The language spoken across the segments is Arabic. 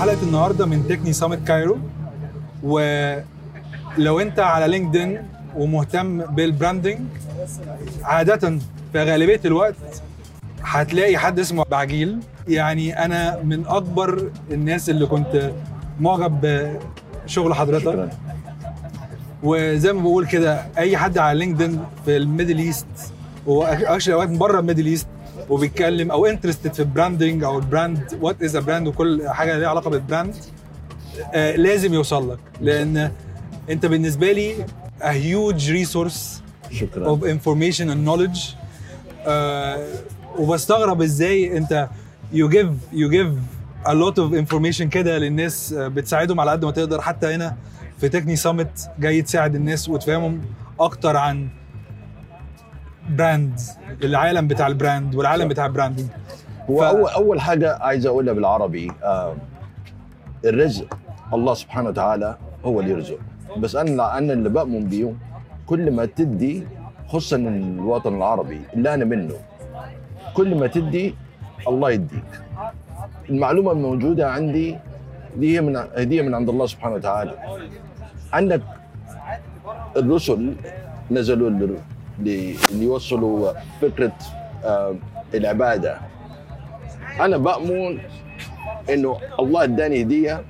حلقة النهارده من Techne Summit Cairo. ولو انت على LinkedIn ومهتم بال branding عادة في غالبية الوقت هتلاقي حد اسمه باعقيل. يعني أنا من أكبر الناس اللي كنت معجب بشغل حضرتك. شكرا. وزي ما بقول كده أي حد على LinkedIn في ال Middle East و actually اوقات بره ال Middle East وبيتكلم أو interested في ال branding أو ال brand what is brand وكل حاجة ليها علاقة بالبراند آه لازم يوصل لك. لأن أنت بالنسبة لي a huge resource شكرا. of information and knowledge. آه وبستغرب إزاي أنت you give you give a lot of information كده للناس آه، بتساعدهم على قد ما تقدر. حتى هنا في Techne Summit جاي تساعد الناس وتفهمهم أكتر عن brand العالم بتاع ال brand والعالم. بتاع ال branding هو ف- اول أول حاجة عايز أقولها بالعربي آه الرزق. الله سبحانه وتعالى هو اللي يرزق. بس أنا أنا اللي بأمن بيه كل ما تدي خصوصا الوطن العربي اللي أنا منه كل ما تدي الله يديك. المعلومة الموجودة عندي دي هي من هديه من عند الله سبحانه وتعالى. عندك الرسل نزلوا ليوصلوا فكرة العبادة أنا بأمن إنه الله إداني هديه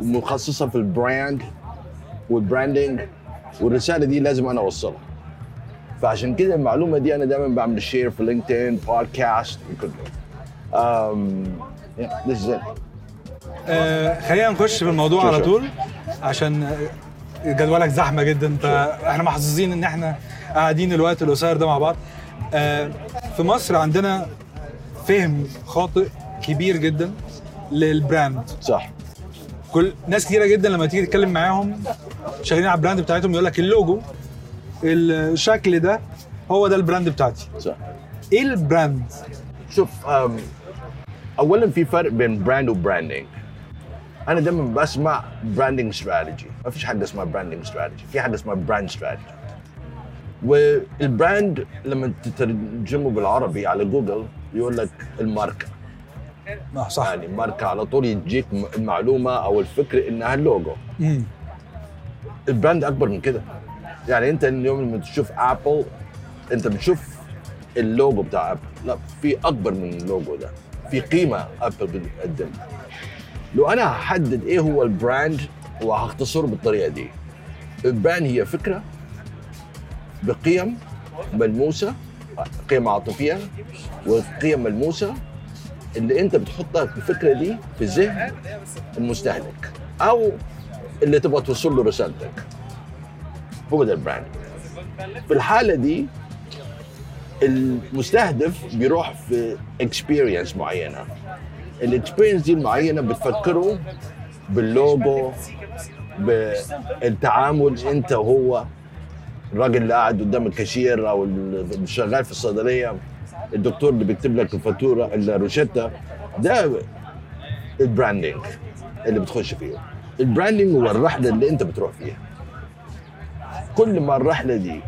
مخصصة في ال brand وال branding والرسالة دي لازم أنا أوصلها فعشان كده المعلومة دي أنا دايما بعمل share في LinkedIn بودكاست وكله yeah, this is it. آه خلينا نخش في الموضوع على. طول عشان جدولك زحمة جدا فاحنا محظوظين إن إحنا قاعدين الوقت القصير ده مع بعض. آه في مصر عندنا فهم خاطئ كبير جدا لل brand. صح. كل ناس كتيرة جدا لما تيجي تتكلم معاهم شغالين على ال brand بتاعتهم يقول لك اللوجو الشكل ده هو ده ال brand بتاعتي. صح. إيه ال brand؟ شوف اولا في فرق بين brand و branding أنا دايما بسمع branding strategy ما فيش حاجة اسمها branding strategy في حاجة اسمها brand strategy وال brand لما تترجمه بالعربي على جوجل يقول لك الماركة. آه صح. يعني ماركة على طول يجيك المعلومة أو الفكرة إنها اللوجو. مم. ال brand أكبر من كده. يعني أنت اليوم لما تشوف Apple أنت بتشوف اللوجو بتاع Apple لا في أكبر من اللوجو ده. في قيمة Apple بتقدمها. لو أنا هحدد إيه هو ال brand وهختصره بالطريقة دي. ال brand هي فكرة بقيم ملموسة قيم عاطفية وقيم ملموسة اللي أنت بتحطها في الفكرة دي في ذهن المستهلك أو اللي تبغى توصل له رسالتك. هو ده ال brand في الحالة دي المستهدف بيروح في experience معينة. ال experience دي المعينه بتفكره باللوجو بالتعامل أنت وهو الراجل اللي قاعد قدام الكاشير أو اللي شغال في الصيدلية الدكتور اللي بيكتب لك الفاتورة الروشتة ده ال branding اللي بتخش فيه. ال branding هو الرحلة اللي أنت بتروح فيها. كل ما الرحلة دي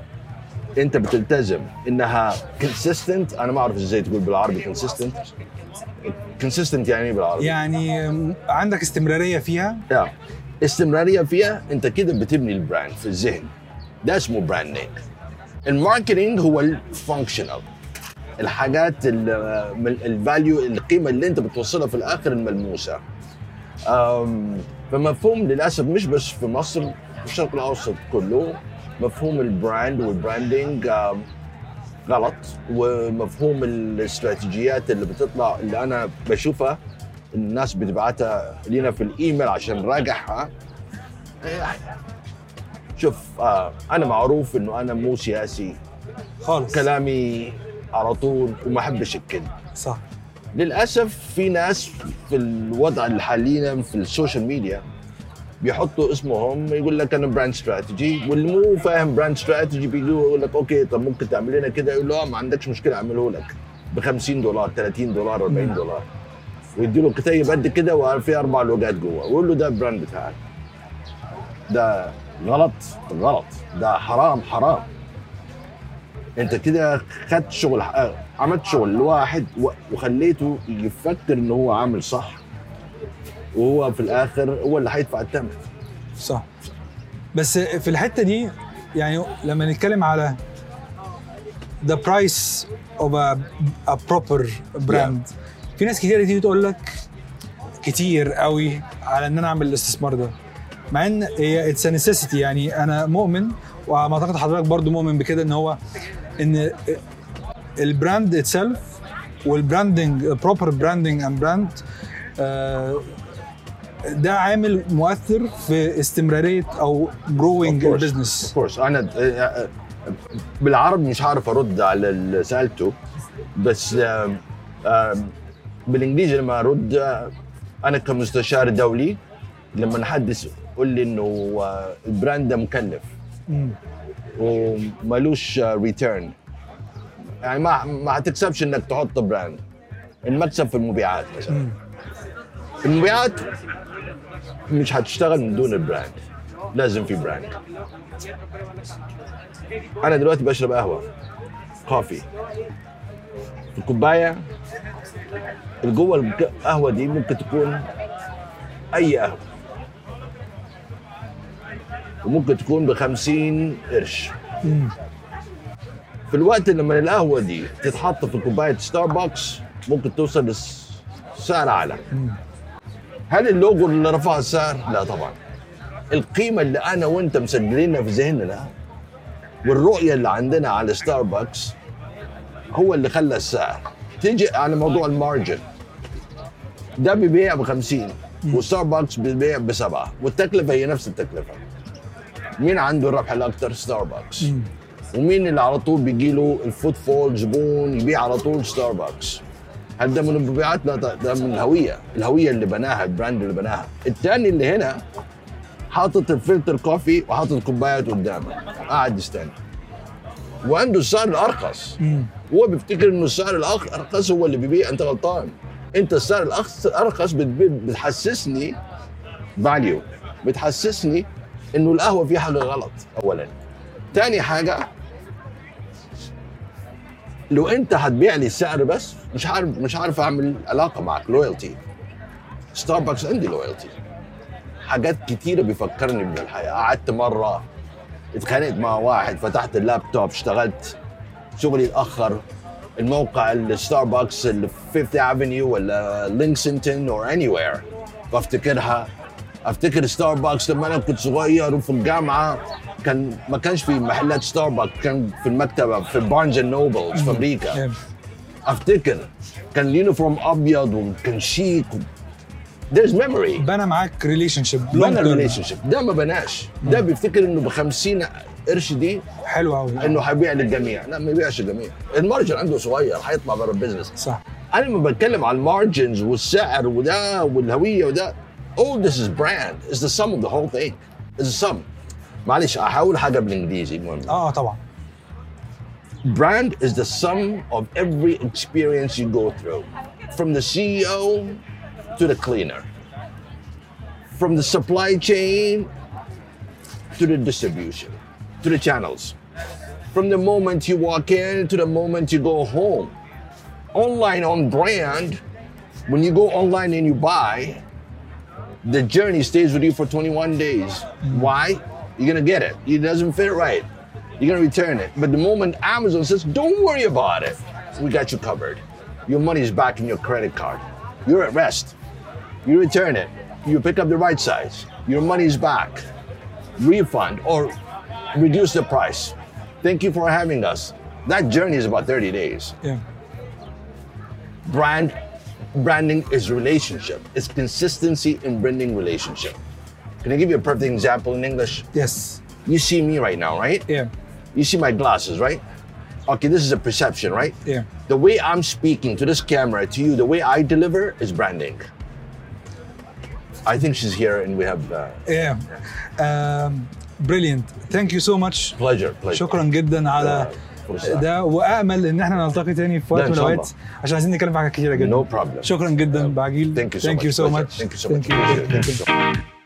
انت بتلتزم انها consistent أنا ما اعرف إزاي تقول بالعربي consistent consistent يعني إيه بالعربي؟ يعني عندك استمرارية فيها؟ yeah. استمرارية فيها انت كده بتبني ال brand في الذهن. ده اسمه branding ال marketing هو ال functional الحاجات ال value القيمة اللي انت بتوصلها في الآخر الملموسة. فمفهوم للأسف مش بس في مصر في الشرق الأوسط كله. مفهوم ال brand وال branding غلط. ومفهوم الاستراتيجيات اللي بتطلع اللي أنا بشوفها الناس بتبعتها لينا في الإيميل عشان نراجعها. شوف آه أنا معروف إنه أنا مو سياسي. خالص. كلامي على طول وما أحبش الكذب. صح. للأسف في ناس في الوضع اللي حاليا في ال social media بيحطوا اسمهم يقول لك أنا brand strategist واللي مو فاهم brand strategy بيجي يقول لك okay طب ممكن تعمل لنا كده؟ يقول له آه، ما عندكش مشكلة أعمله لك ب 50 دولار 30 دولار 40 دولار. ويدي له كتيب قد كده وفي أربع لوجات جوه. ويقول له ده ال brand بتاعك. ده غلط غلط. ده حرام حرام. أنت كده خدت شغل آه، عملت شغل لواحد وخليته يفكر ان هو عامل صح. وهو في الآخر هو اللي هيدفع الثمن صح. بس في الحتة دي يعني لما نتكلم على the price of a, a proper brand في ناس كتير تيجي تقول لك كتير قوي على إن أنا أعمل الاستثمار ده. مع إن هي it's necessity يعني أنا مؤمن وما اعتقد حضرتك برضو مؤمن بكده إن هو إن ال brand itself وال branding proper branding and brand ده عامل مؤثر في استمرارية أو growing. ال business Of course. أنا آه، بالعربي مش عارف أرد على اللي سألته بس بالإنجليزي لما أرد آه، أنا كمستشار دولي لما حد يقول لي إنه آه، ال brand ده مكلف ومالوش return يعني ما ما هتكسبش إنك تحط brand المكسب في المبيعات مثلا. المبيعات مش هتشتغل من دون ال brand. لازم في brand. أنا دلوقتي بشرب قهوة coffee في الكوباية اللي جوه القهوة دي ممكن تكون أي قهوة. وممكن تكون ب 50 قرش. في الوقت لما القهوة دي تتحط في كوبايه ستاربكس ممكن توصل لسعر أعلى. هل اللوجو اللي رفع السعر؟ لا طبعا. القيمة اللي أنا وأنت مسجلينها في ذهننا والرؤية اللي عندنا على ستاربكس هو اللي خلى السعر. تيجي على موضوع ال margin. ده بيبيع ب 50 وستاربكس بيبيع بسبعة والتكلفة هي نفس التكلفة. مين عنده الربح الاكثر ستاربكس ومين اللي على طول بيجي له ال footfall زبون يبيع على طول ستاربكس ده من المبيعات؟ لا ده من الهوية، الهوية اللي بناها ال brand اللي بناها، الثاني اللي هنا حاطط ال filter coffee وحاطط كوبايات قدامه. قاعد يستنى. وعنده السعر الأرخص. هو بيفتكر إنه السعر الأرخص هو اللي بيبيع أنت غلطان. أنت السعر الأرخص بتحسسني value بتحسسني إنه القهوة فيها حاجة غلط اولا. تاني حاجة لو انت هتبيع لي السعر بس مش عارف مش عارف اعمل علاقة معك loyalty ستاربكس عندي loyalty حاجات كتيرة بيفكرني بالحياة. قعدت مرة اتخانقت مع واحد فتحت اللابتوب اشتغلت شغلي اتاخر الموقع الستاربكس اللي في Fifth Avenue ولا Lexington or anywhere بفتكرها افتكر ستاربكس لما أنا كنت صغير وفي الجامعة. كان ما كانش في محلات ستاربكس كان في المكتبة في Barnes and Nobles في أمريكا أفتكر كان ال uniform أبيض وكان شيك there's memory. بنى معاك relationship بنى relationship ده ما بناش. ده بيفتكر إنه ب 50 قرش دي حلو قوي إنه هيبيع للجميع. لا ما يبيعش الجميع. ال margin عنده صغير هيطلع بره ال business صح. أنا لما بتكلم على ال margins والسعر وده والهوية وده all this is brand. Is the sum of the whole thing. Is the sum. معلش هحاول حاجه بالانجليزي مهم اه طبعا brand is the sum of every experience you go through from the CEO to the cleaner from the supply chain to the distribution to the channels from the moment you walk in to the moment you go home online on brand when you go online and you buy the journey stays with you for 21 days why You're gonna get it it doesn't fit right you're gonna return it. But the moment Amazon says, don't worry about it, we got you covered. Your money is back in your credit card. You're at rest. You return it. You pick up the right size. Your money is back. Refund or reduce the price. Thank you for having us. That journey is about 30 days. yeah. Brand branding is relationship. It's consistency in branding relationship. Can I give you a perfect example in English? yes You see me right now, right? yeah You see my glasses, right? Okay, this is a perception, right? yeah The way I'm speaking to this camera, to you, the way I deliver is branding. I think she's here and we have uh, yeah um, brilliant thank you so much pleasure, pleasure. شكرا جدا على فرصة. ده وامل ان احنا نلتقي تاني في وقت لا، من إن شاء الاوقات عشان عايزين نتكلم في حاجات كتيره جدا No problem. شكرا جدا بعجيل Thank you so thank much. you so Pleasure. much Thank you so much. Thank you. Thank you so much.